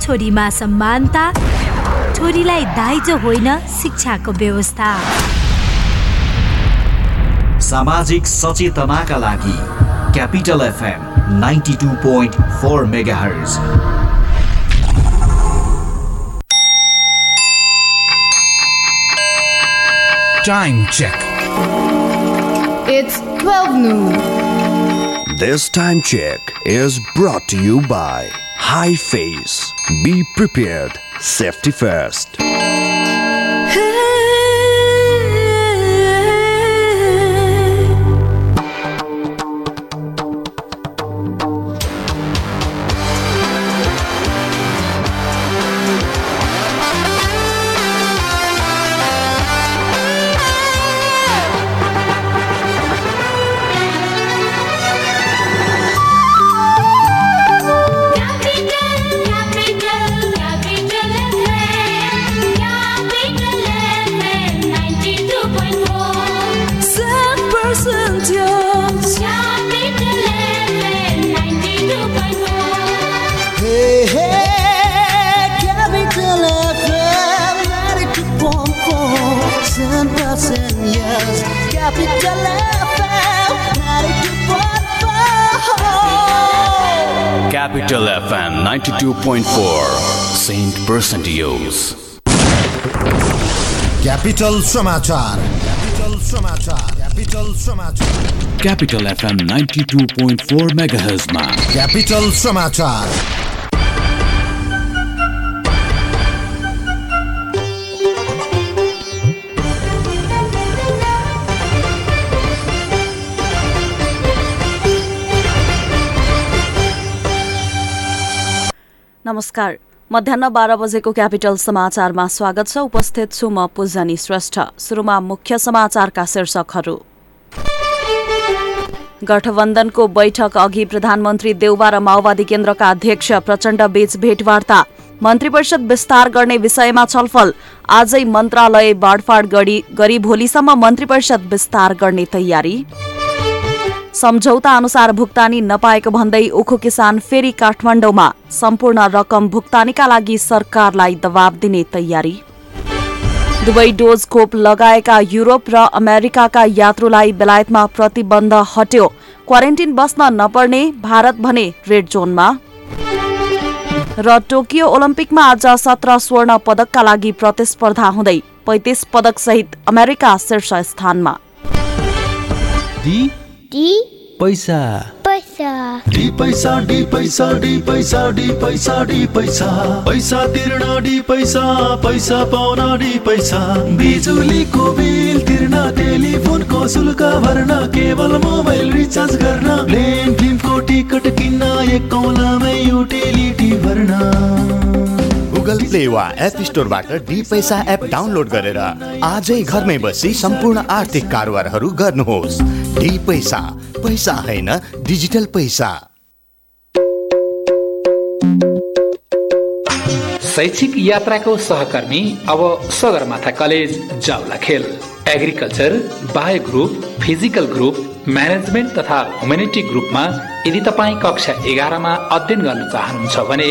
छोरीमा समानता छोरीलाई दाइजो होइन शिक्षाको व्यवस्था सामाजिक सचेतनाका लागि capital FM ninety two point four megahertz Time check. It's 12 noon. This time check is brought to you by High Face. Be prepared. Safety first. 92.4 Saint Percent Use. Capital समाचार Capital समाचार Capital समाचार Capital FM 92.4 MHz मा Capital समाचार नमस्कार। मध्याह बाह्र बजेको capital समाचारमा स्वागत छ। उपस्थित छु म पूजनी श्रेष्ठ। सुरुमा मुख्य समाचारका शीर्षकहरू। गठबन्धनको बैठक अघि प्रधानमन्त्री देउबा र माओवादी केन्द्रका अध्यक्ष प्रचण्ड बीच भेटवार्ता। मन्त्री परिषद विस्तार गर्ने विषयमा छलफल। आजै मन्त्रालय बाँडफाँड गरी गरी भोलिसम्म मन्त्री परिषद विस्तार गर्ने तयारी। सम्झौता अनुसार भुक्तानी नपाएको भन्दै उखु किसान फेरि काठमाडौँमा सम्पूर्ण रकम भुक्तानीका लागि सरकारलाई दबाव दिने तयारी। दुवै डोज खोप लगाएका युरोप र अमेरिकाका यात्रुलाई बेलायतमा प्रतिबन्ध हट्यो। क्वारेन्टिन बस्न नपर्ने भारत भने रेड जोनमा। र टोकियो ओलम्पिकमा आज सत्र स्वर्ण पदकका लागि प्रतिस्पर्धा हुँदै पैंतिस पदकसहित अमेरिका शीर्ष स्थानमा। डी पैसा। पैसा। डी पैसा डी पैसा डी पैसा डी पैसा डी पैसा। पैसा तिर्न डी पैसा पैसा पाउन डी पैसा। बिजुलीको बिल तिर्न टेलिफोनको शुल्क भर्न केवल मोबाइल रिचार्ज गर्न प्लेन फिल्मको टिकट किन्न एक कौलामै युटिलिटी भर्न गुगल प्ले वा एप स्टोरबाट डी पैसा एप डाउनलोड गरेर आजै घरमै बसी सम्पूर्ण आर्थिक कारोबारहरू गर्नुहोस्। डी पैसा पैसा होइन डिजिटल पैसा। शैक्षिक यात्राको सहकर्मी अब Sagarmatha college Jawalakhel agriculture bio group physical group management तथा ह्युमेनिटी ग्रुपमा यदि तपाईँ कक्षा एघारमा अध्ययन गर्न चाहनुहुन्छ भने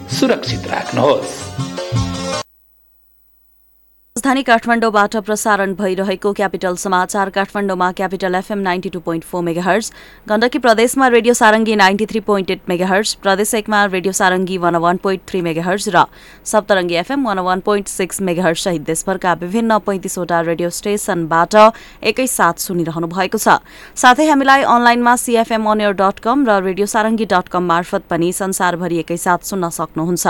सुरक्षित राख्नुहोस्। राजधानी काठमाडौँबाट प्रसारण भइरहेको क्यापिटल समाचार। काठमाडौँमा capital FM ninety two point four megahertz Gandaki प्रदेशमा radio Sarangi ninety three point eight megahertz प्रदेश एकमा radio Sarangi one one point three megahertz र Saptarangi FM one one point six megahertz सहित देशभरका विभिन्न पैँतिसवटा रेडियो स्टेशनबाट एकैसाथ सुनिरहनु भएको छ। साथै हामीलाई अनलाइनमा सिएफएम अनियर डट कम र रेडियो सारङ्गी डट कम मार्फत पनि संसारभरि एकैसाथ सुन्न सक्नुहुन्छ।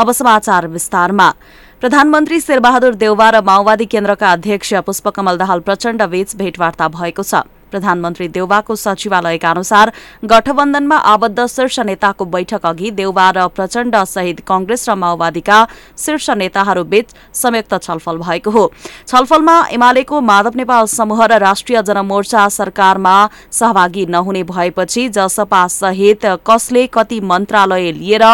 अब समाचार विस्तारमा। प्रधानमन्त्री शेरबहादुर देउवा र माओवादी केन्द्रका अध्यक्ष पुष्पकमल दाहाल प्रचण्ड बीच भेटवार्ता भएको छ। प्रधानमन्त्री देउबाको सचिवालयका अनुसार गठबन्धनमा आबद्ध शीर्ष नेताको बैठक अघि देउबा र प्रचण्ड सहित कंग्रेस र माओवादीका शीर्ष नेताहरूबीच संयुक्त छलफल भएको हो। छलफलमा एमालेको माधव नेपाल समूह र राष्ट्रिय जनमोर्चा सरकारमा सहभागी नहुने भएपछि जसपा सहित कसले कति मन्त्रालय लिएर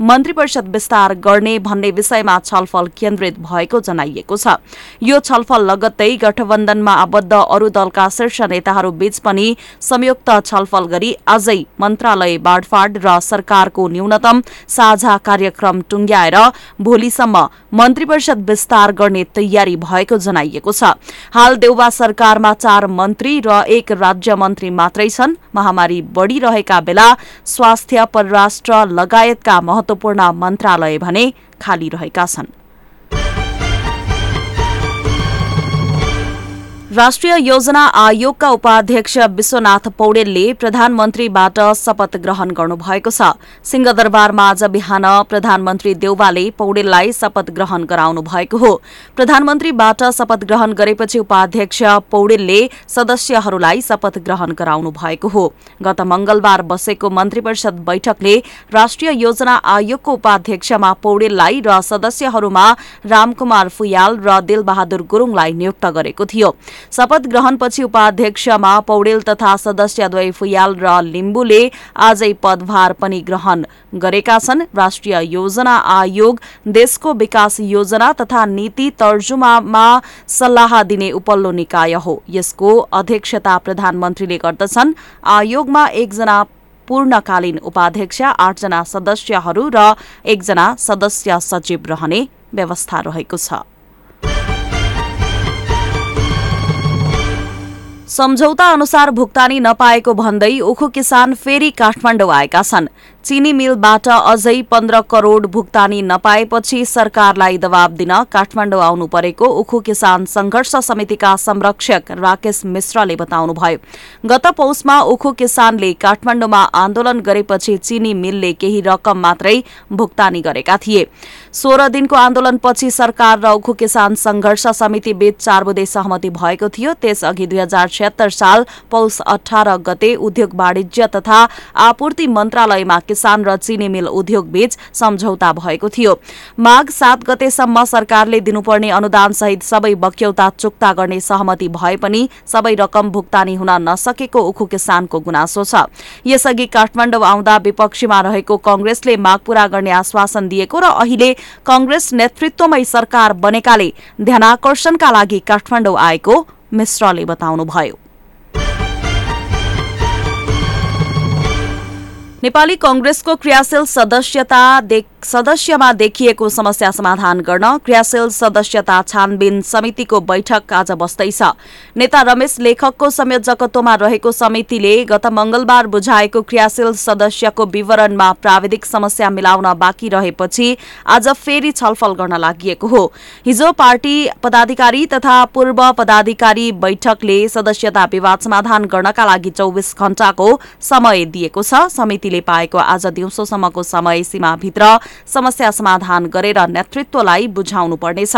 मन्त्री परिषद विस्तार गर्ने भन्ने विषयमा छलफल केन्द्रित भएको जनाइएको छ। यो छलफल लगत्तै गठबन्धनमा आबद्ध अरू दलका शीर्ष नेताहरू बीच पनि संयुक्त छलफल गरी आजै मन्त्रालय बाँडफाँड र सरकारको न्यूनतम साझा कार्यक्रम टुङ्ग्याएर भोलिसम्म मन्त्री परिषद विस्तार गर्ने तयारी भएको जनाइएको छ। हाल देउबा सरकारमा चार मन्त्री र एक राज्य मन्त्री मात्रै छन्। महामारी बढ़िरहेका बेला स्वास्थ्य परराष्ट्र लगायतका महत्वपूर्ण मन्त्रालय भने खाली रहेका छन्। राष्ट्रिय योजना आयोगका उपाध्यक्ष विश्वनाथ पौडेलले प्रधानमन्त्रीबाट शपथ ग्रहण गर्नुभएको छ। सिंहदरबारमा आज बिहान प्रधानमन्त्री देउवाले पौडेललाई शपथ ग्रहण गराउनु भएको हो। प्रधानमन्त्रीबाट शपथ ग्रहण गरेपछि उपाध्यक्ष पौडेलले सदस्यहरूलाई शपथ ग्रहण गराउनु भएको हो। गत मंगलबार बसेको मन्त्री परिषद बैठकले राष्ट्रिय योजना आयोगको उपाध्यक्षमा पौडेललाई र सदस्यहरूमा रामकुमार फुयाल र दिलबहादुर गुरूङलाई नियुक्त गरेको थियो। शपथ ग्रहणपछि उपाध्यक्षमा पौडेल तथा सदस्यद्वय फुयाल र लिम्बुले आजै पदभार पनि ग्रहण गरेका छन्। राष्ट्रिय योजना आयोग देशको विकास योजना तथा नीति तर्जुमामा सल्लाह दिने उपल्लो निकाय हो। यसको अध्यक्षता प्रधानमन्त्रीले गर्दछन्। आयोगमा एकजना पूर्णकालीन उपाध्यक्ष आठजना सदस्यहरू र एकजना सदस्य सचिव रहने व्यवस्था रहेको छ। सम्झौता अनुसार भुक्तानी नपाएको भन्दै उखु किसान फेरि काठमाडौँ आएका छन्। चिनी मिलबाट अझै पन्ध्र करोड़ भुक्तानी नपाएपछि सरकारलाई दबाव दिन काठमाडौँ आउनु परेको उखु किसान संघर्ष समितिका संरक्षक राकेश मिश्रले बताउनुभयो। गत पौषमा उखु किसानले काठमाडौँमा आन्दोलन गरेपछि चिनी मिलले केही रकम मात्रै भुक्तानी गरेका थिए। सोह्र दिनको आन्दोलनपछि सरकार र उखु किसान संघर्ष समिति बीच चार बुधे सहमति भएको थियो। त्यसअघि दुई हजार साल पौष अठार गते उद्योग वाणिज्य तथा आपूर्ति मन्त्रालयमा किसान र चिनी मिल उद्योग बीच सम्झौता भएको थियो। माघ सात गतेसम्म सरकारले दिनुपर्ने अनुदान सहित सबै बक्यौता चुक्ता गर्ने सहमति भए पनि सबै रकम भुक्तानी हुन नसकेको उखु किसानको गुनासो छ। यसअघि काठमाडौँ आउँदा विपक्षीमा रहेको कंग्रेसले माग पूरा गर्ने आश्वासन दिएको र अहिले कंग्रेस नेतृत्वमै सरकार बनेकाले ध्यानाकर्षणका लागि काठमाडौँ आएको मिश्रले बताउनुभयो। नेपाली कंग्रेसको क्रियाशील सदस्यता देख- सदस्यमा देखिएको समस्या समाधान गर्न क्रियाशील सदस्यता छानबिन समितिको बैठक आज बस्दैछ नेता रमेश लेखकको संयोजकत्वमा रहेको समितिले गत मंगलबार बुझाएको क्रियाशील सदस्यको विवरणमा प्राविधिक समस्या मिलाउन बाँकी रहेपछि आज फेरि छलफल गर्न लागि हो। हिजो पार्टी पदाधिकारी तथा पूर्व पदाधिकारी बैठकले सदस्यता विवाद समाधान गर्नका लागि चौबिस घण्टाको समय दिएको छ। समितिले पाएको आज दिउँसोसम्मको समय सीमाभित्र समस्या समाधान गरेर नेतृत्वलाई बुझाउनु पर्नेछ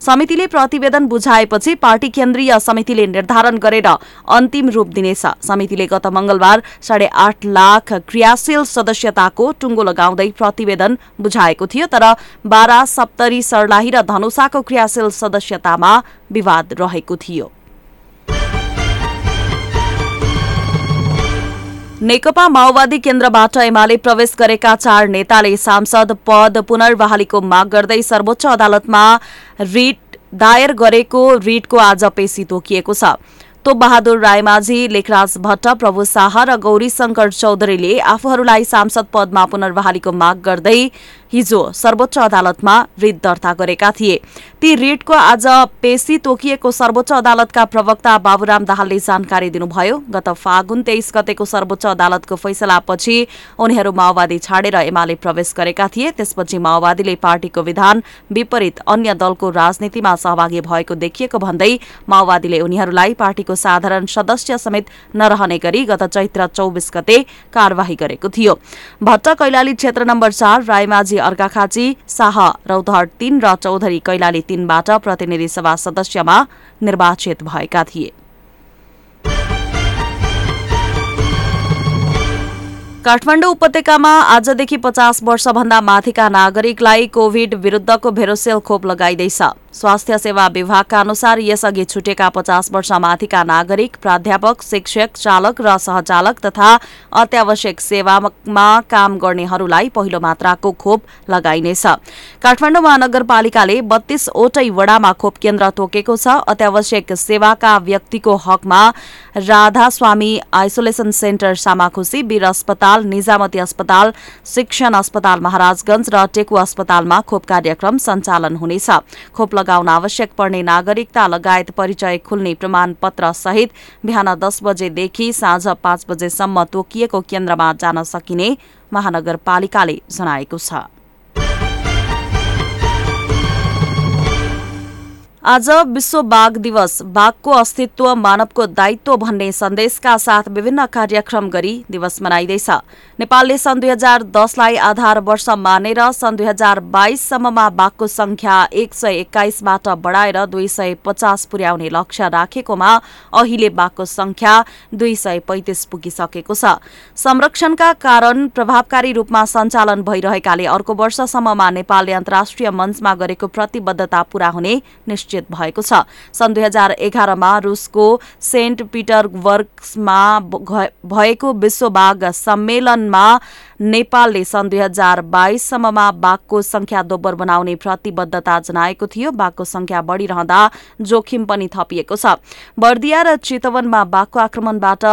समितिले प्रतिवेदन बुझाएपछि पार्टी केन्द्रीय समितिले निर्धारण गरेर अन्तिम रूप दिनेछ। समितिले गत मंगलबार साढे आठ लाख क्रियाशील सदस्यताको टुङ्गो लगाउँदै प्रतिवेदन बुझाएको थियो तर बारा सप्तरी सर्लाही र धनुषाको क्रियाशील सदस्यतामा विवाद रहेको थियो। नेकपा माओवादी केन्द्रबाट एमाले प्रवेश गरेका चार नेताले सांसद पद पुनर्बहालीको माग गर्दै सर्वोच्च अदालतमा रिट दायर गरेको रिटको आज पेशी तोकिएको छ। तो बहादुर रायमाझी लेखराज भट्ट प्रभु शाह र गौरी शंकर चौधरीले आफूहरूलाई सांसद पदमा पुनर्बहालीको माग गर्दै हिजो सर्वोच्च अदालतमा रिट दर्ता गरेका थिए। ती रिटको आज पेशी तोकिएको सर्वोच्च अदालतका प्रवक्ता बाबुराम दाहालले जानकारी दिनुभयो। गत फागुन तेइस गतेको सर्वोच्च अदालतको फैसलापछि उनीहरू माओवादी छाडेर एमाले प्रवेश गरेका थिए। त्यसपछि माओवादीले पार्टीको विधान विपरीत अन्य दलको राजनीतिमा सहभागी भएको देखिएको भन्दै माओवादीले उनीहरूलाई पार्टीको साधारण सदस्य समेत नरहने गरी गत चैत्र चौबिस गते कार्यवाही गरेको थियो। भट्ट कैलाली क्षेत्र नम्बर चार रायमाझी मध्ये अर्घाखाँची शाह रौतहट तीन र चौधरी कैलाली तीनबाट प्रतिनिधि सभा सदस्यमा निर्वाचित भएका थिए। काठमाडौँ उपत्यकामा आजदेखि पचास वर्षभन्दा माथिका नागरिकलाई कोभिड विरुद्धको भेरोसेल खोप लगाइँदैछ। स्वास्थ्य सेवा विभागका अनुसार यसअघि छुटेका पचास वर्ष माथिका नागरिक प्राध्यापक शिक्षक चालक र सहचालक तथा अत्यावश्यक सेवामा काम गर्नेहरूलाई पहिलो मात्राको खोप लगाइनेछ। काठमाडौँ महानगरपालिकाले बत्तीसवटै वडामा खोप केन्द्र तोकेको छ। अत्यावश्यक सेवाका व्यक्तिको हकमा राधास्वामी आइसोलेसन सेन्टर सामाखुसी वीर अस्पताल निजामती अस्पताल शिक्षण अस्पताल महाराजगंज र टेकु अस्पतालमा खोप कार्यक्रम सञ्चालन हुनेछ। खोप लगाउन आवश्यक पर्ने नागरिकता लगायत परिचय खुल्ने प्रमाणपत्र सहित बिहान दस बजेदेखि साँझ पाँच बजेसम्म तोकिएको केन्द्रमा जान सकिने महानगरपालिकाले जनाएको छ। आज विश्व बाघ दिवस। बाघको अस्तित्व मानवको दायित्व भन्ने सन्देशका साथ विभिन्न कार्यक्रम गरी दिवस मनाइँदैछ। नेपालले सन् दुई हजार दसलाई आधार वर्ष मानेर सन् दुई हजार बाइससम्ममा बाघको संख्या एक सय एक्काइसबाट बढाएर दुई सय पचास पुर्याउने लक्ष्य राखेकोमा अहिले बाघको संख्या दुई सय पैंतिस पुगिसकेको छ। संरक्षणका कारण प्रभावकारी रूपमा सञ्चालन भइरहेकाले अर्को वर्षसम्ममा नेपालले अन्तर्राष्ट्रिय मञ्चमा गरेको प्रतिबद्धता पूरा हुने निश्चित भएको छ। सन् दुई हजार एघारमा रुसको सेन्ट पिटरबर्गमा भएको विश्व बाघ सम्मेलनमा नेपालले सन् दुई हजार बाइससम्ममा बाघको संख्या दोब्बर बनाउने प्रतिबद्धता जनाएको थियो। बाघको संख्या बढ़िरहँदा जोखिम पनि थपिएको छ। बर्दिया र चितवनमा बाघको आक्रमणबाट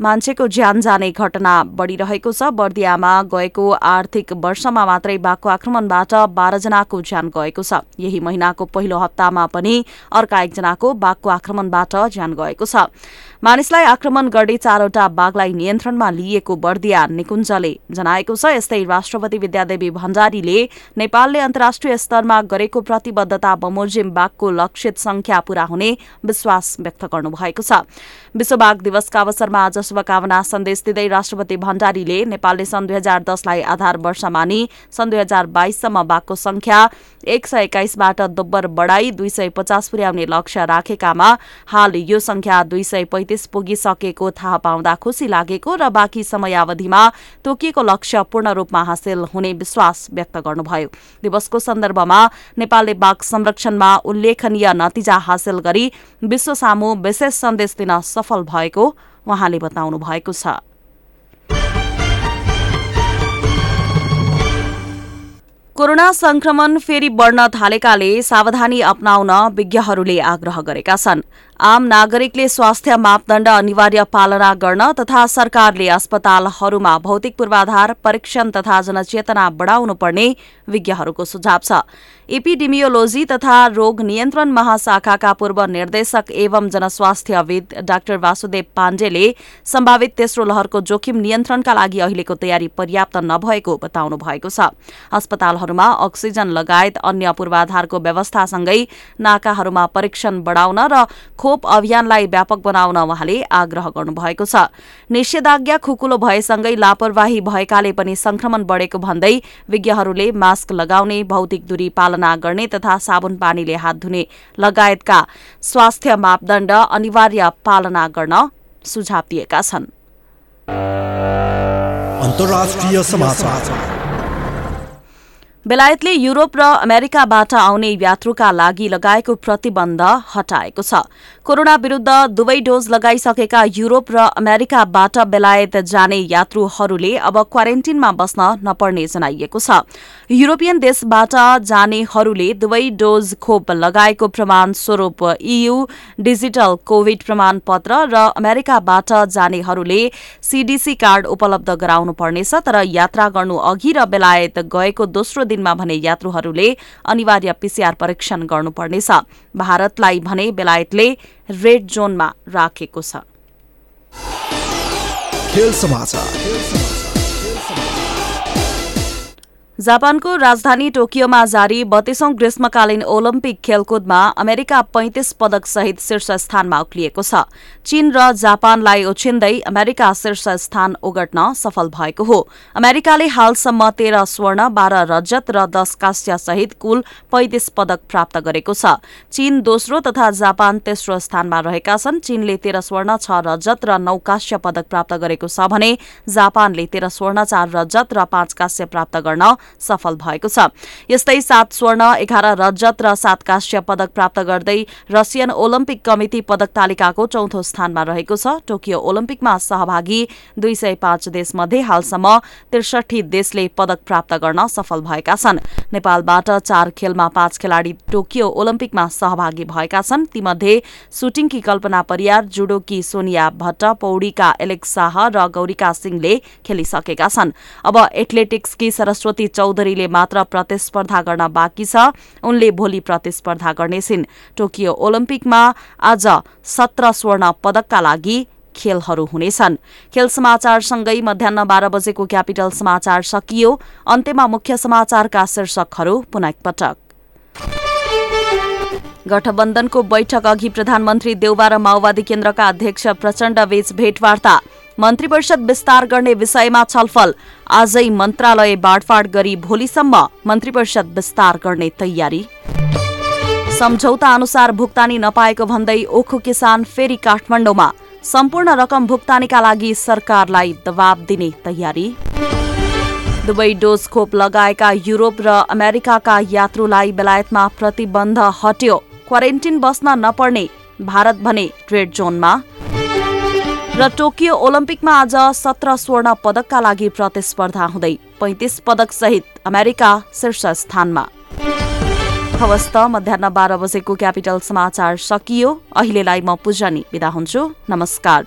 मान्छेको ज्यान जाने घटना बढ़िरहेको छ। बर्दियामा गएको आर्थिक वर्षमा मात्रै बाघको आक्रमणबाट बाह्रजनाको ज्यान गएको छ। यही महिनाको पहिलो हप्तामा पनि अर्का एकजनाको बाघको आक्रमणबाट ज्यान गएको छ। मानिसलाई आक्रमण गर्ने चारवटा बाघलाई नियन्त्रणमा लिएको बर्दिया निकुञ्जले जनाएको छ यस्तै राष्ट्रपति विद्यादेवी भण्डारीले नेपालले अन्तर्राष्ट्रिय स्तरमा गरेको प्रतिबद्धता बमोजिम बाघको लक्षित संख्या पूरा हुने विश्वास व्यक्त गर्नुभएको छ। विश्व बाघ दिवसका अवसरमा आज शुभकामना सन्देश दिँदै राष्ट्रपति भण्डारीले नेपालले सन् दुई हजार दसलाई आधार वर्ष मानि सन् दुई हजार बाइससम्म बाघको संख्या एक सय एक्काइसबाट दोब्बर बढाई दुई सय पचास पुर्याउने लक्ष्य राखेकामा हाल यो संख्या दुई सय पैंतिस पुगिसकेको थाहा पाउँदा खुसी लागेको र बाँकी समयावधिमा तोकिएको लक्ष्य पूर्ण रूपमा हासिल हुने विश्वास व्यक्त गर्नुभयो। दिवसको सन्दर्भमा नेपालले बाघ संरक्षणमा उल्लेखनीय नतिजा हासिल गरी विश्व सामु विशेष सन्देश दिन सफल भएको उहाँले बताउनु भएको छ। कोरोना संक्रमण फेरि बढ्न थालेकाले सावधानी अप्नाउन विज्ञहरूले आग्रह गरेका छन्। आम नागरिकले स्वास्थ्य मापदण्ड अनिवार्य पालना गर्न तथा सरकारले अस्पतालहरूमा भौतिक पूर्वाधार परीक्षण तथा जनचेतना बढाउनु पर्ने विज्ञहरूको सुझाव छ। एपिडेमियोलोजी तथा रोग नियन्त्रण महाशाखाका पूर्व निर्देशक एवं जनस्वास्थ्यविद डाक्टर वासुदेव पाण्डेले सम्भावित तेस्रो लहरको जोखिम नियन्त्रणका लागि अहिलेको तयारी पर्याप्त नभएको बताउनु भएको छ। अस्पतालहरूमा अक्सिजन लगायत अन्य पूर्वाधारको व्यवस्थासँगै नाकाहरूमा परीक्षण बढाउन र खोप अभियानलाई व्यापक बनाउन उहाँले आग्रह गर्नुभएको छ। निषेधाज्ञा खुकुलो भएसँगै लापरवाही भएकाले पनि संक्रमण बढेको भन्दै विज्ञहरूले मास्क लगाउने भौतिक दूरी पालना गर्ने तथा साबुन पानीले हात धुने लगायतका स्वास्थ्य मापदण्ड अनिवार्य पालना गर्न सुझाव दिएका छन्। बेलायतले युरोप र अमेरिकाबाट आउने यात्रुका लागि लगाएको प्रतिबन्ध हटाएको छ। कोरोना विरूद्ध दुवै डोज लगाइसकेका युरोप र अमेरिकाबाट बेलायत जाने यात्रुहरूले अब क्वारेन्टिनमा बस्न नपर्ने जनाइएको छ। युरोपियन देशबाट जानेहरूले दुवै डोज खोप लगाएको प्रमाण स्वरूप इयु डिजिटल कोविड प्रमाणपत्र र अमेरिकाबाट जानेहरूले सीडीसी कार्ड उपलब्ध गराउनु पर्नेछ तर यात्रा गर्नु अघि र बेलायत गएको दोस्रो दिनमा भने यात्रुहरूले अनिवार्य पीसीआर परीक्षण गर्नुपर्नेछ भारतलाई भने बेलायतले रेड जोनमा राखेको छ। जापानको राजधानी टोकियोमा जारी बत्तीसौं ग्रीष्मकालीन ओलम्पिक खेलकुदमा अमेरिका पैंतिस पदक सहित शीर्ष स्थानमा उक्लिएको छ। चीन र जापानलाई उछिन्दै अमेरिका शीर्ष स्थान ओगट्न सफल भएको हो। अमेरिकाले हालसम्म तेह्र स्वर्ण बाह्र रजत र दश कांस्य सहित कुल पैंतिस पदक प्राप्त गरेको छ। चीन दोस्रो तथा जापान तेस्रो स्थानमा रहेका छन्। चीनले तेह्र स्वर्ण छ रजत र नौ कांस्य पदक प्राप्त गरेको छ भने जापानले तेह्र स्वर्ण चार रजत र पाँच कांस्य प्राप्त गर्न सफल भएको छ। यस्तै सात स्वर्ण एघार रजत र सात कांस्य पदक प्राप्त गर्दै रसियन ओलम्पिक कमिटी पदक तालिकाको चौथो स्थानमा रहेको छ। टोकियो ओलम्पिकमा सहभागी दुई सय पाँच देशमध्ये हालसम्म त्रिसठी देशले पदक प्राप्त गर्न सफल भएका छन्। नेपालबाट चार खेलमा पाँच खेलाड़ी टोकियो ओलम्पिकमा सहभागी भएका छन्। तीमध्ये सुटिङकी कल्पना परियार जुडोकी सोनिया भट्ट पौडीका एलेक्स शाह र गौरिका सिंहले खेलिसकेका छन्। अब एथलेटिक्सकी सरस्वती चौधरीले मात्र प्रतिस्पर्धा गर्न बाँकी छ। उनले भोलि प्रतिस्पर्धा गर्नेछिन्। टोकियो ओलम्पिकमा आज सत्र स्वर्ण पदकका लागि खेलहरू हुनेछन्। खेल समाचारसँगै मध्याह बाह्र बजेको क्यापिटल समाचार सकियो। अन्त्यमा मुख्य समाचारका शीर्षकहरू पुनः एकपटक। गठबन्धनको बैठक अघि प्रधानमन्त्री देउबा र माओवादी केन्द्रका अध्यक्ष प्रचण्ड बीच भेटवार्ता। मन्त्री परिषद विस्तार गर्ने विषयमा छलफल। आजै मन्त्रालय बाँडफाँड गरी भोलिसम्म मन्त्री परिषद विस्तार गर्ने तयारी। सम्झौता अनुसार भुक्तानी नपाएको भन्दै ओखु किसान फेरि काठमाडौँमा। सम्पूर्ण रकम भुक्तानीका लागि सरकारलाई दबाव दिने तयारी। दुवै डोज खोप लगाएका युरोप र अमेरिकाका यात्रुलाई बेलायतमा प्रतिबन्ध हट्यो। क्वारेन्टिन बस्न नपर्ने भारत भने रेड जोनमा। र टोकियो ओलम्पिकमा आज सत्र स्वर्ण पदकका लागि प्रतिस्पर्धा हुँदै पैंतिस पदक सहित अमेरिका शीर्ष स्थानमा। हवस् त मध्याह बाह्र बजेको क्यापिटल समाचार सकियो। अहिलेलाई म पूजनी बिदा हुन्छु। नमस्कार।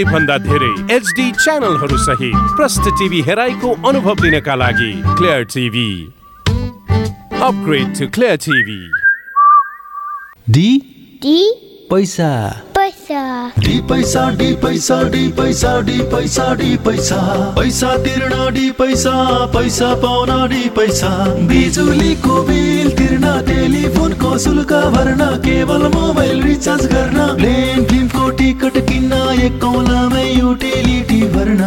धेरै भन्दा धेरै एचडी च्यानलहरू सहित प्रष्ट टिभी हेराइको अनुभव लिनका लागि clear TV upgrade to clear TV D D Paisa Paisa D पैसा डी पैसा डी पैसा डी पैसा डी पैसा पैसा तिर्न डी पैसा पैसा पाउन डी पैसा बिजुलीको बिल तिर्न टेलिफोनको शुल्क भर्न केवल मोबाइल रिचार्ज गर्न प्लेन फिल्मको टिकट किन्न एक कौलामै युटिलिटी भर्न।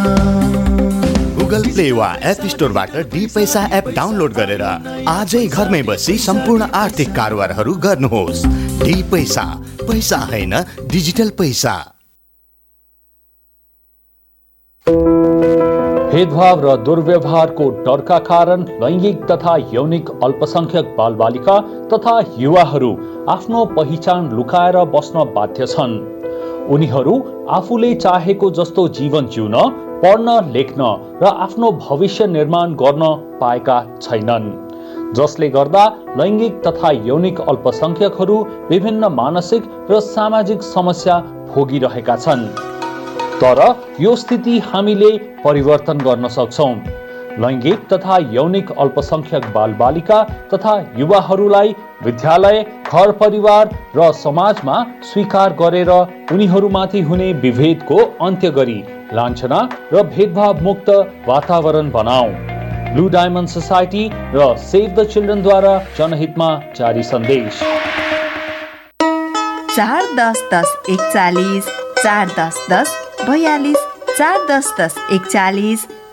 गुगल प्ले वा एप स्टोरबाट डी पैसा एप डाउनलोड गरेर आजै घरमै बसी सम्पूर्ण आर्थिक कारोबारहरू गर्नुहोस्। डी पैसा। पैसा होइन डिजिटल पैसा। भेदभाव र दुर्व्यवहारको डरका कारण लैङ्गिक तथा यौनिक अल्पसंख्यक बालबालिका तथा युवाहरू आफ्नो पहिचान लुकाएर बस्न बाध्य छन्। उनीहरू आफूले चाहेको जस्तो जीवन जिउन पढ्न लेख्न र आफ्नो भविष्य निर्माण गर्न पाएका छैनन्। जसले गर्दा लैङ्गिक तथा यौनिक अल्पसङ्ख्यकहरू विभिन्न मानसिक र सामाजिक समस्या भोगिरहेका छन्। तर यो स्थिति हामीले परिवर्तन गर्न सक्छौँ। लैङ्गिक तथा यौनिक अल्पसङ्ख्यक बालबालिका तथा युवाहरूलाई विद्यालय घर परिवार र समाजमा स्वीकार गरेर उनीहरूमाथि हुने विभेदको अन्त्य गरी लान्छना र भेदभाव मुक्त वातावरण बनाऊ। ब्लू डायमन्ड सोसाइटी र सेभ द चिल्ड्रेनद्वारा जनहितमा जारी सन्देश। चार दस दस एकचालिस चार दस दस बयालिस चार दस दस एकचालिस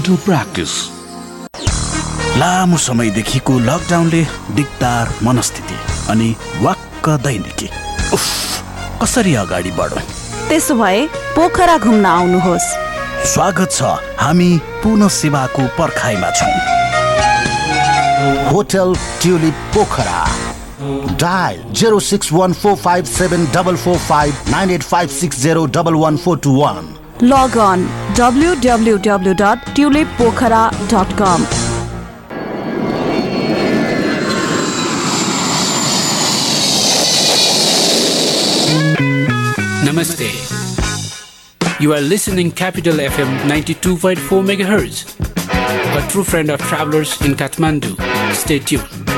into practice. लामो समयदेखिको लकडाउनले दिक्दार मनस्थिति अनि वाक्क दैनिकी। उफ कसरी अगाडि बढौँ? त्यसो भए पोखरा घुम्न आउनुहोस्। स्वागत छ हामी पुनः सेवाको पर्खाइमा छौँ। Hotel tulip Pokhara. Dial 0614577445985601141. log on www.tulippokhara.com. Namaste. You are listening Capital FM 92.4 MHz, a true friend of travelers in Kathmandu. Stay tuned.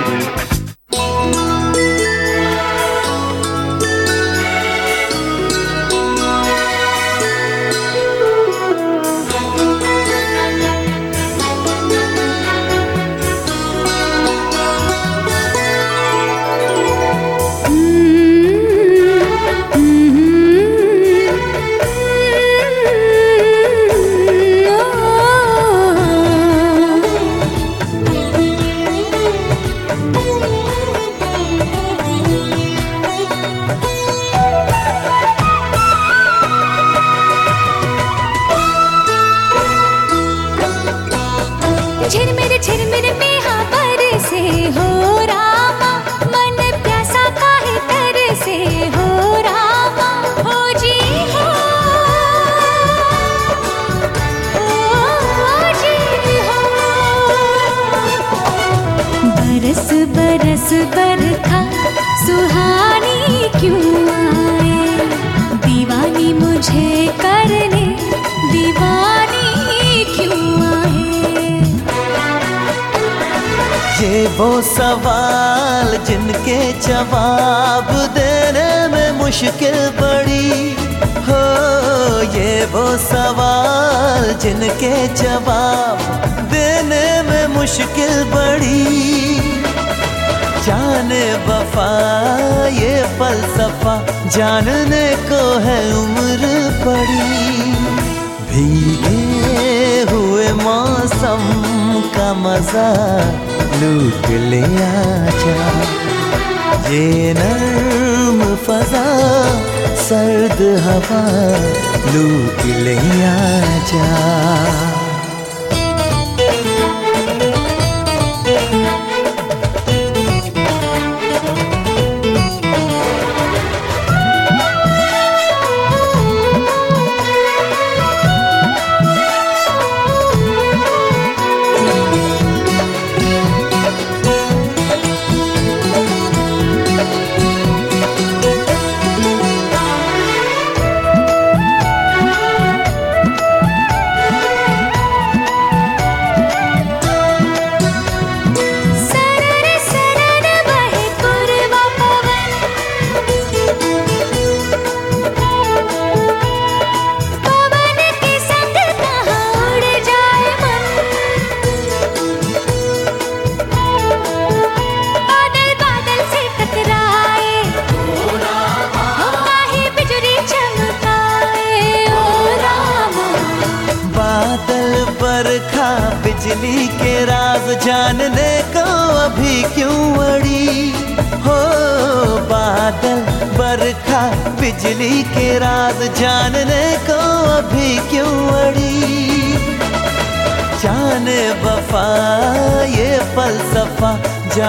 वो सवाल जिनके जवाब देने में मुश्किल पड़ी। हो, ये वो सवाल जिनके जवाब देने में मुश्किल पड़ी। जाने वफा, ये फलसफा जानने को है उम्र पड़ी। भीगे हुए मौसम का मज़ा लूट ले आजा। ये नर्म फजा सर्द हवा लूट ले आजा।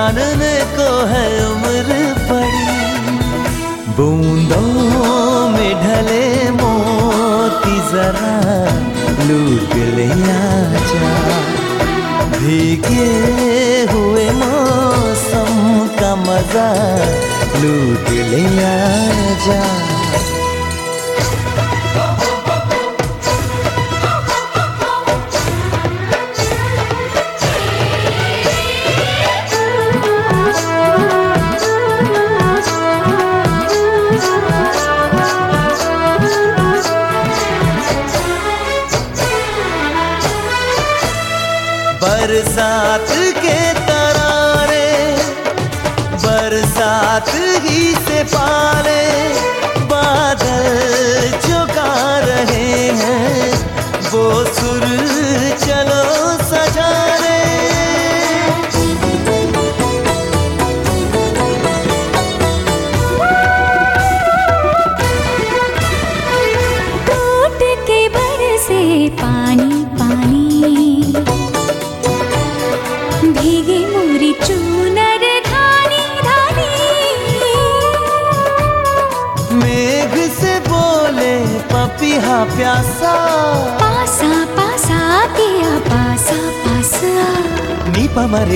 जानने को है उम्र बड़ी बूंदों में ढले मोती जरा लूट ले आजा। भीगे हुए मौसम का मज़ा लूट ले आजा। बरसात के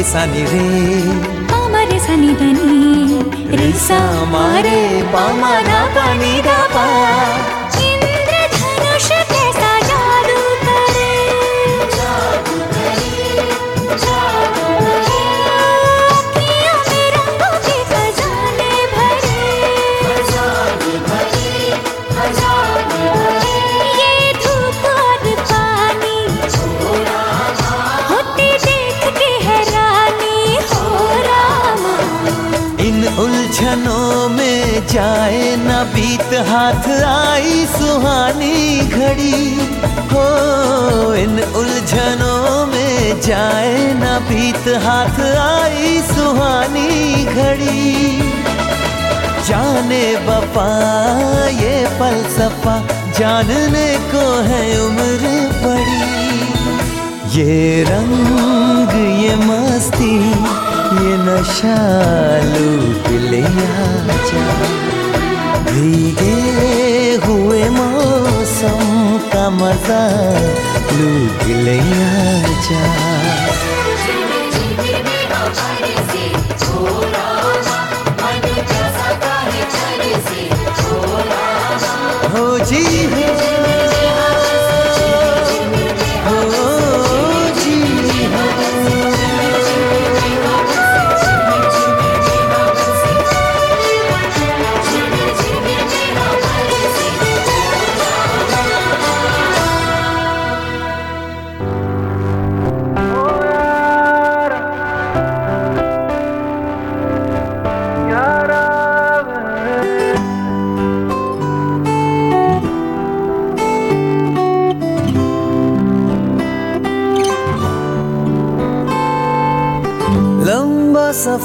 पमरे सानी रे पामरे सनी धनी रेसा मारे पामाना पानी हाथ आई सुहानी घड़ी। हो, इन उलझनों में जाए न बीत हाथ आई सुहानी घड़ी। जाने बपा ये फलसफा जानने को है उम्र बड़ी। ये रंग, ये मस्ती, ये नशा लूट ले आजा भीगे हुए मौसम का मज़ा लूट ले जा। हो जी है।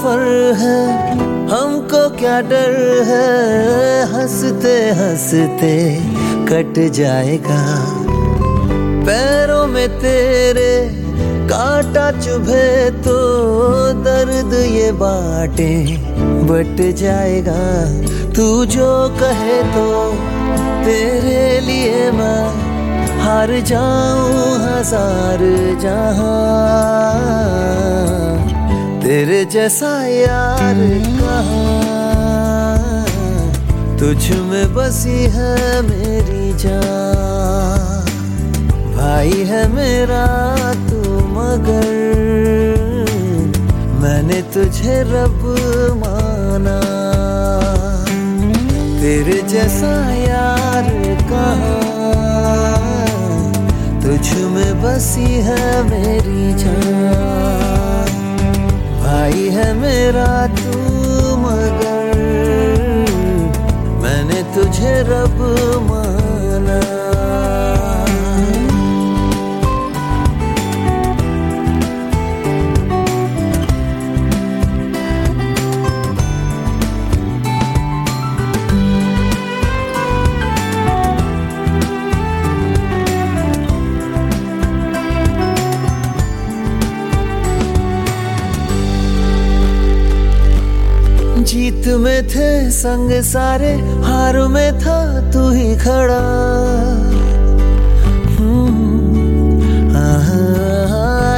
सफ़र है, हमको क्या डर है? हँसते हँसते कट जाएगा। पैरों में तेरे कांटा चुभे तो दर्द ये बाटे, बट जाएगा। तू जो कहे तो तेरे लिए मैं हार जाऊँ, हज़ार जहाँ। तेरे जैसा यार कहाँ, तुझ में बसी है मेरी जान। भाई है मेरा तू मगर, मैंने तुझे रब माना। तेरे जैसा यार कहा, तुझ में बसी है मेरी जान। भाई है मेरा तू मगर मैंने तुझे रब माना में थे संग सारे हार में था तू ही खड़ा। हम्म,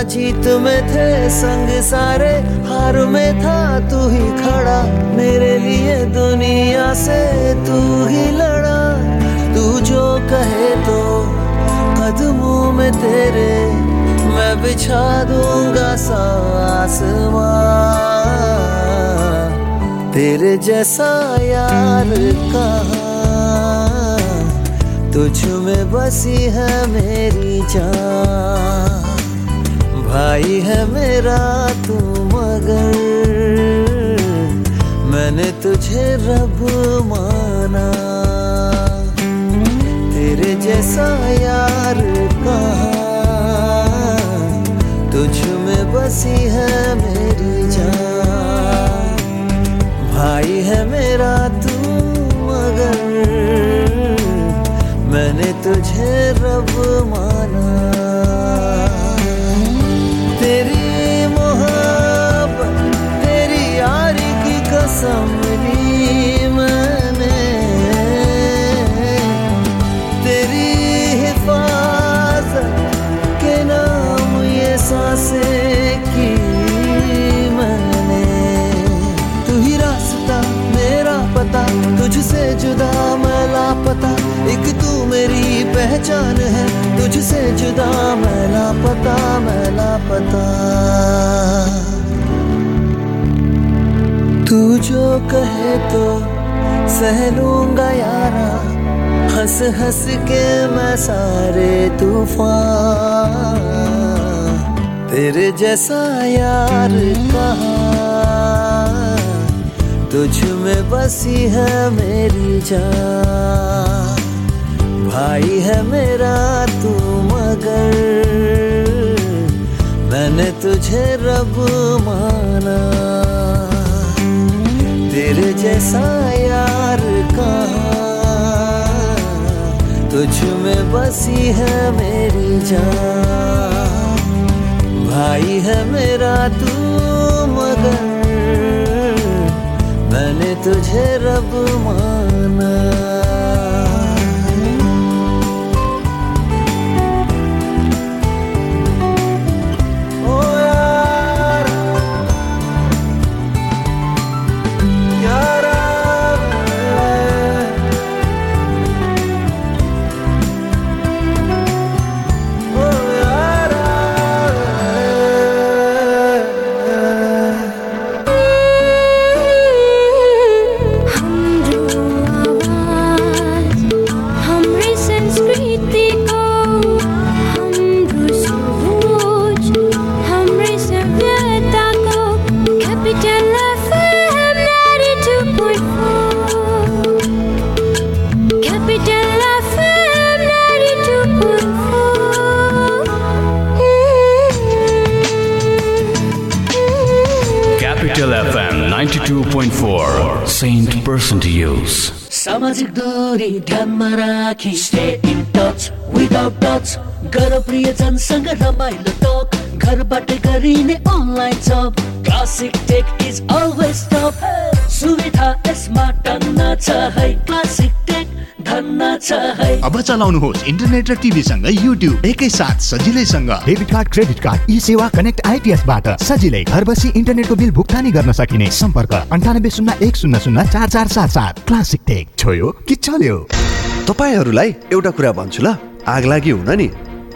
जीत में थे संग सारे हार में था तू ही खड़ा। मेरे लिए दुनिया से तू ही लड़ा। तू जो कहे तो कदमों में तेरे मैं बिछा दूँगा सा आसमां तेरे जैसा यार कहाँ, तुझ में बसी है मेरी जान। भाई है मेरा तू मगर, मैंने तुझे रब माना। तेरे जैसा यार कहा, तुझ में बसी है मेरी भाई है मेरा तू मगर, मैंने तुझे रब माना। तेरी मोहब्बत, तेरी यारी की कसम जुदा मैं लापता, एक तू मेरी पहचान है। तुझसे जुदा मैं लापता मैं लापता। तू जो कहे तो सह लूँगा यारा, हंस हंस के मैं सारे तूफ़ान। तेरे जैसा यार कहाँ तुझ में बसी है मेरी जान। भाई है मेरा तू मगर। मैंने तुझे रब माना। तेरे जैसा यार कहाँ? तुझ में बसी है मेरी जान। भाई है मेरा तू मगर। मैंने तुझे रब माना। 92.4 Capital FM 92.4 Saint Percent Use. सामाजिक दूरी ध्यानमा राखी stay in touch without touch गर प्रियजनसँग रमाइलो टक घरबाट गरिने online job classic tech is always top सुविधा यसमा टन्न छ है क्लासिक टेक अब चलाउनुहोस् इन्टरनेट र टिभीसँग युट्युब एकैसाथ सजिलैसँग। Debit card credit card eSewa connect आइपिएसबाट सजिलै घर बसी इन्टरनेटको बिल भुक्तानी गर्न सकिने। सम्पर्क अन्ठानब्बे शून्य एक शून्य शून्य चार चार सात सात। Classic tech. छोयो कि चल्यो? तपाईँहरूलाई एउटा कुरा भन्छु ल। आग लागि हुन नि।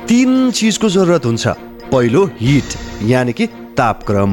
तिन चिजको जरुरत हुन्छ। पहिलो हिट यानि कि तापक्रम।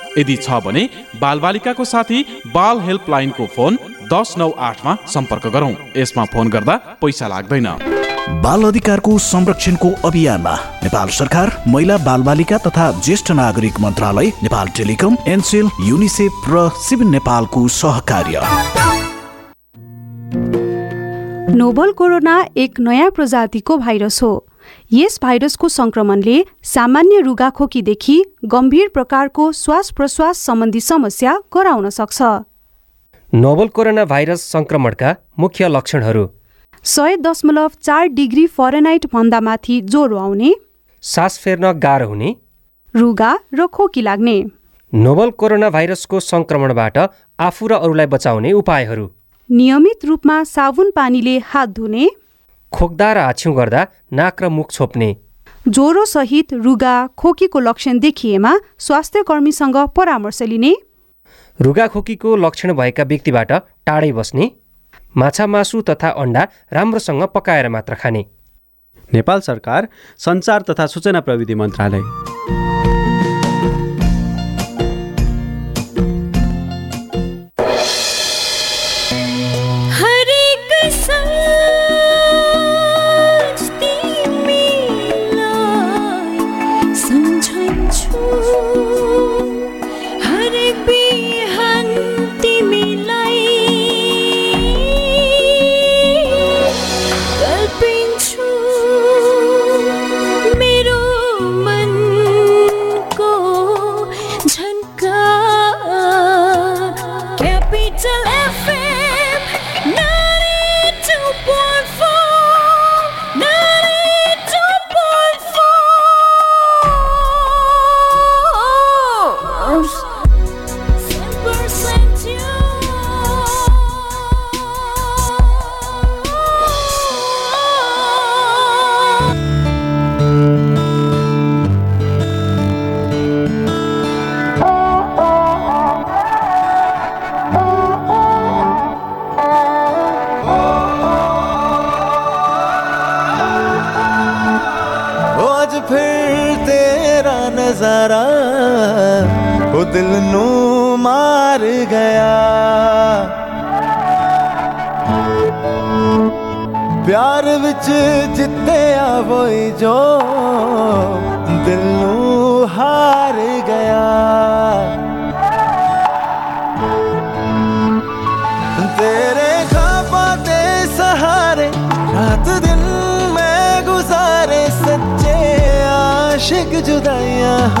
यदि छ भने बालबालिकाको साथी बाल हेल्पलाइनको फोन दस नौ आठमा सम्पर्क गरौँ। यसमा फोन गर्दा पैसा लाग्दैन। बाल अधिकारको संरक्षणको अभियानमा नेपाल सरकार महिला बालबालिका तथा ज्येष्ठ नागरिक मन्त्रालय नेपाल टेलिकम एनसेल युनिसेफ र सिभिल नेपालको सहकार्य। नोभल कोरोना एक नयाँ प्रजातिको भाइरस हो। यस भाइरसको संक्रमणले सामान्य रुगाखोकीदेखि गम्भीर प्रकारको श्वास प्रश्वास सम्बन्धी समस्या गराउन सक्छ। नोभल कोरोना भाइरस संक्रमणका मुख्य लक्षणहरू। सय दशमलव चार डिग्री फरेनाइट भन्दा माथि ज्वरो आउने। सास फेर्न गाह्रो हुने। रुगा र खोकी लाग्ने। नोभल कोरोना भाइरसको संक्रमणबाट आफू र अरूलाई बचाउने उपायहरू। नियमित रूपमा साबुन पानीले हात धुने। खोक्दा र हाछ्यौँ गर्दा नाक र मुख छोप्ने। ज्वरो सहित रुगा खोकीको लक्षण देखिएमा स्वास्थ्य कर्मीसँग परामर्श लिने। रुगाखोकीको लक्षण भएका व्यक्तिबाट टाढै बस्ने। माछा मासु तथा अन्डा राम्रोसँग पकाएर मात्र खाने। नेपाल सरकार सञ्चार तथा सूचना प्रविधि मन्त्रालय।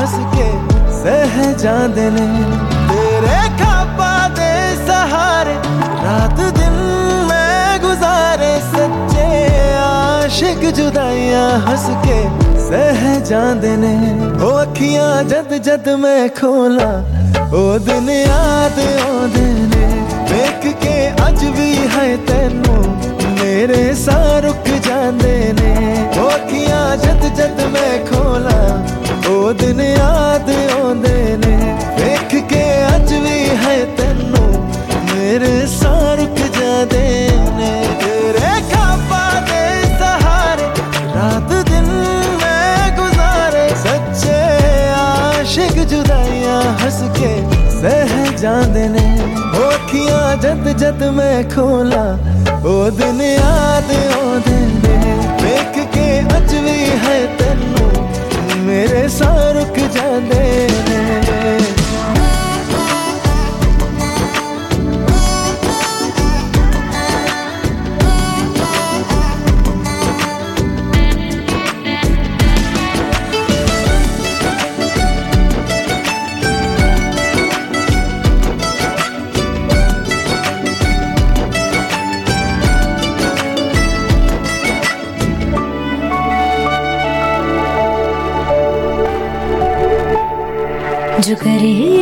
हंस के सह जा देने तेरे खापा दे सहारे, रात दिन मैं गुजारे, सच्चे आशिक जुदाइया हंस के सह जा देने ओ अखियाँ जद जद मैं खोला, ओ दिन याद ओ दिन देख के अज भी है तेनो, मेरे सा रुक जाने ने। ओ अखियाँ जद जद मैं खोला ਉਹ ਦਿਨ ਯਾਦ ਆਉਂਦੇ ਨੇ ਵੇਖ ਕੇ ਅੱਜ ਵੀ ਹੈ ਤੈਨੂੰ ਮੇਰੇ ਸਾਹ ਰੁਕ ਜਾਂਦੇ ਨੇ ਤੇਰੇ ਖਾਬਾਂ ਦੇ ਸਹਾਰੇ ਰਾਤ ਦਿਨ ਮੈਂ ਗੁਜ਼ਾਰੇ ਸੱਚੇ ਆਸ਼ਿਕ ਜੁਦਾਈਆਂ ਹੱਸ ਕੇ ਸਹਿ ਜਾਂਦੇ ਨੇ ਅੱਖੀਆਂ ਜਦ ਜਦ ਮੈਂ ਖੋਲਾ ਉਹ ਦਿਨ ਯਾਦ ਆਉਂਦੇ ਨੇ ਵੇਖ ਕੇ ਅੱਜ ਵੀ ਹੈ ਮੇਰੇ ਸਾਹ ਰੁਕ ਜਾਂਦੇ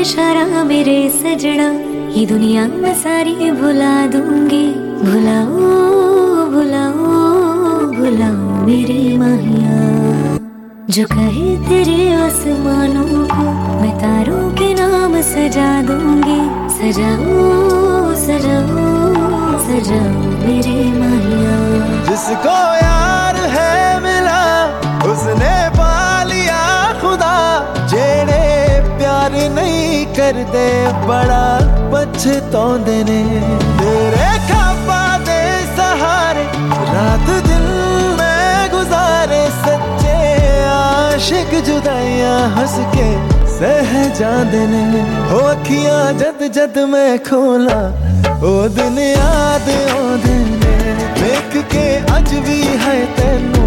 इशारा मेरे सजना ये दुनिया में सारी भुला दूँगी। भुलाओ भुलाओ भुलाओ मेरे माहिया। जो कहे तेरे आसमानों को, मैं तारों के नाम सजा दूँगी। सजाओ सजाओ सजाओ मेरे माहिया। जिसको यार है मिला, उसने करते बड़ा पछता ने। तेरे खाबा दे सहारे, रात दिन मैं गुजारे सच्चे आशिक जुदाइया हसके सह जाते ने। अखियाँ जद जद मैं खोला, ओ दिन याद आने देख के अज भी है तेन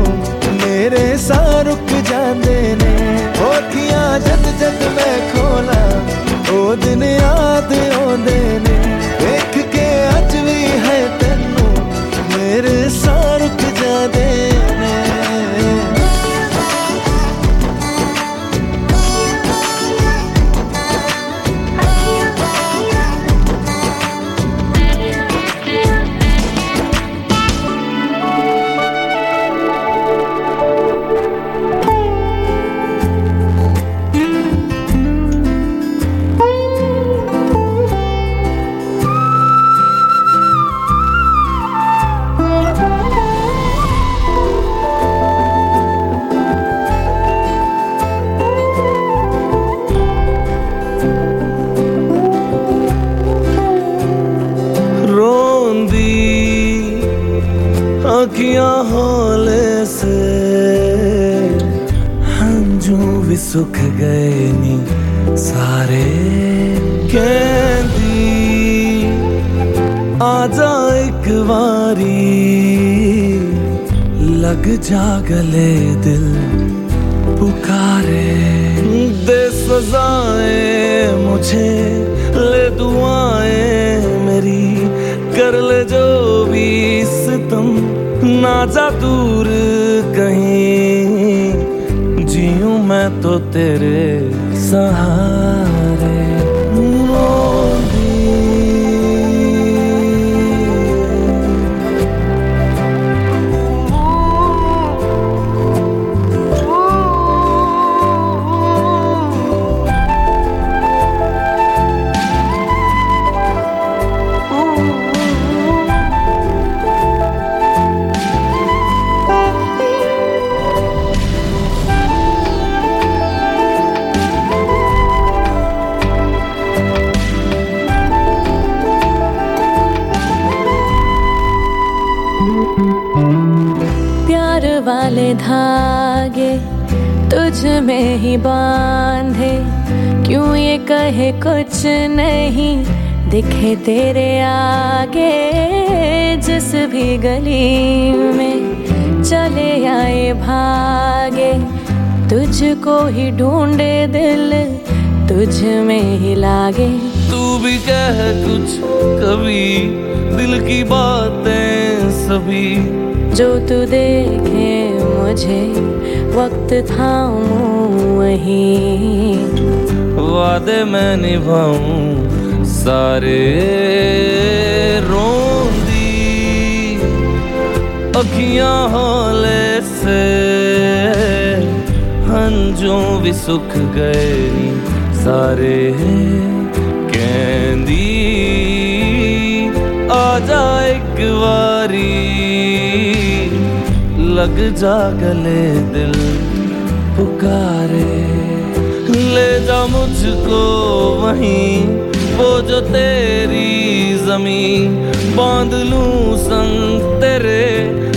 तेरे सा रुक जाते ने। ओखियाँ जद जद मैं खोला ओ दिन याद आते ने। देख के अज भी है तेनू, मेरे सा रुक सुख गए नी सारे। कहती, आजा एक बारी लग जा गले दिल पुकारे। दे सजाए मुझे, ले दुआए मेरी, कर ले जो भी सितम, ना जा दूर कहीं। जीऊं मैं तो तेरे सहारे में ही बांधे। क्यों ये कहे कुछ नहीं? दिखे तेरे आगे, जिस भी गली में चले आए भागे। तुझको ही ढूंढे दिल, तुझ में ही लागे। तू भी कह कुछ कभी, दिल की बातें सभी। जो तू देखे मुझे, वक्त थामूं वहीं। वादे मैं निभाऊं, सारे रोंदी। अखियाँ हौले से हंजों भी सुख गए सारे कहंदी। आजा एक बारी। लग जा गले दिल पुकारे। ले जा मुझको वहीं, वो जो तेरी ज़मीन। बाँध लूँ संग तेरे,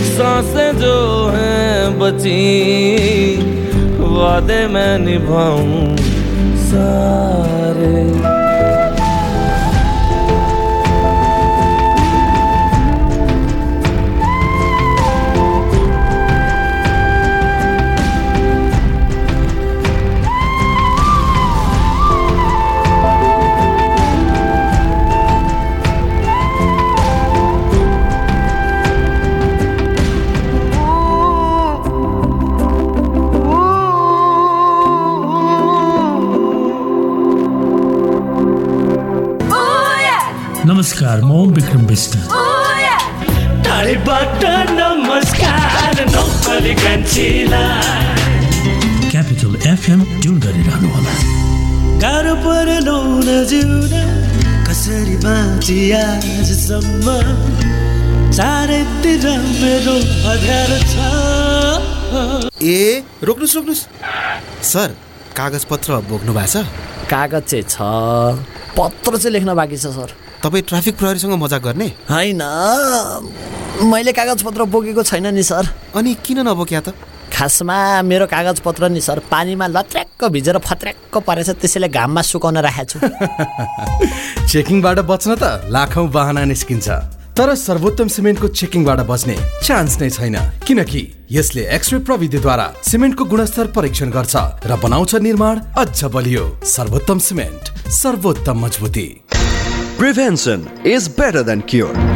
साँसें जो हैं बची। वादे मैं निभाऊं सारे। जिउन कसरी बाँची आजसम्म? चारैतिर मेरो अध्यारो छ। ए रोक्नुहोस् रोक्नुहोस्। सर कागजपत्र बोक्नु भएको छ कागज चाहिँ छ। पत्र चाहिँ लेख्न बाँकी छ सर। तपाईँ ट्राफिक प्रहरीसँग मजाक गर्ने? होइन। मैले कागज पत्र बोकेको छैन नि सर। अनि किन नबोक्या त? खासमा मेरो कागज पत्र नि सर पानीमा लत्र्याक्क भिजेर फत्र्याक्क परेछ त्यसैले घाममा सुकाउन राखेको छु। चेकिङबाट बच्न त लाखौँ बाहना निस्किन्छ। तर सर्वोत्तम सिमेन्टको चेकिङबाट बच्ने चान्स नै छैन। किनकि यसले एक्सरे प्रविधिद्वारा सिमेन्टको गुणस्तर परीक्षण गर्छ र बनाउँछ निर्माण अझ बलियो। सर्वोत्तम सिमेन्ट सर्वोत्तम मजबुती। Prevention is better than cure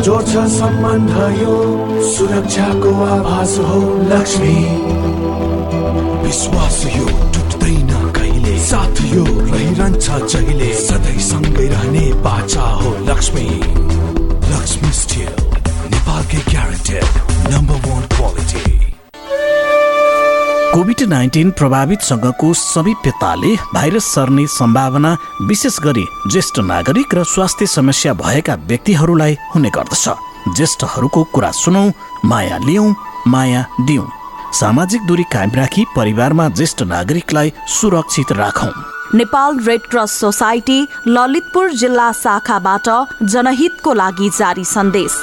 जोड्छ सम्बन्ध यो सुरक्षाको आभास हो लक्ष्मी। विश्वास यो टुट्दैन कहिले? साथ यो रहिरहन्छ जहिले? सधैँ सँगै रहने बाचा हो लक्ष्मी। लक्ष्मी स्टिल नेपालकै guaranteed number one quality covid nineteen प्रभावितसँगको समीप्यताले भाइरस सर्ने सम्भावना विशेष गरी ज्येष्ठ नागरिक र स्वास्थ्य समस्या भएका व्यक्तिहरूलाई हुने गर्दछ। ज्येष्ठहरूको कुरा सुनौ माया लियौँ माया दिउँ। सामाजिक दूरी कायम राखी परिवारमा ज्येष्ठ नागरिकलाई सुरक्षित राखौँ। Nepal red cross society Lalitpur जिल्ला शाखाबाट जनहितको लागि जारी सन्देश।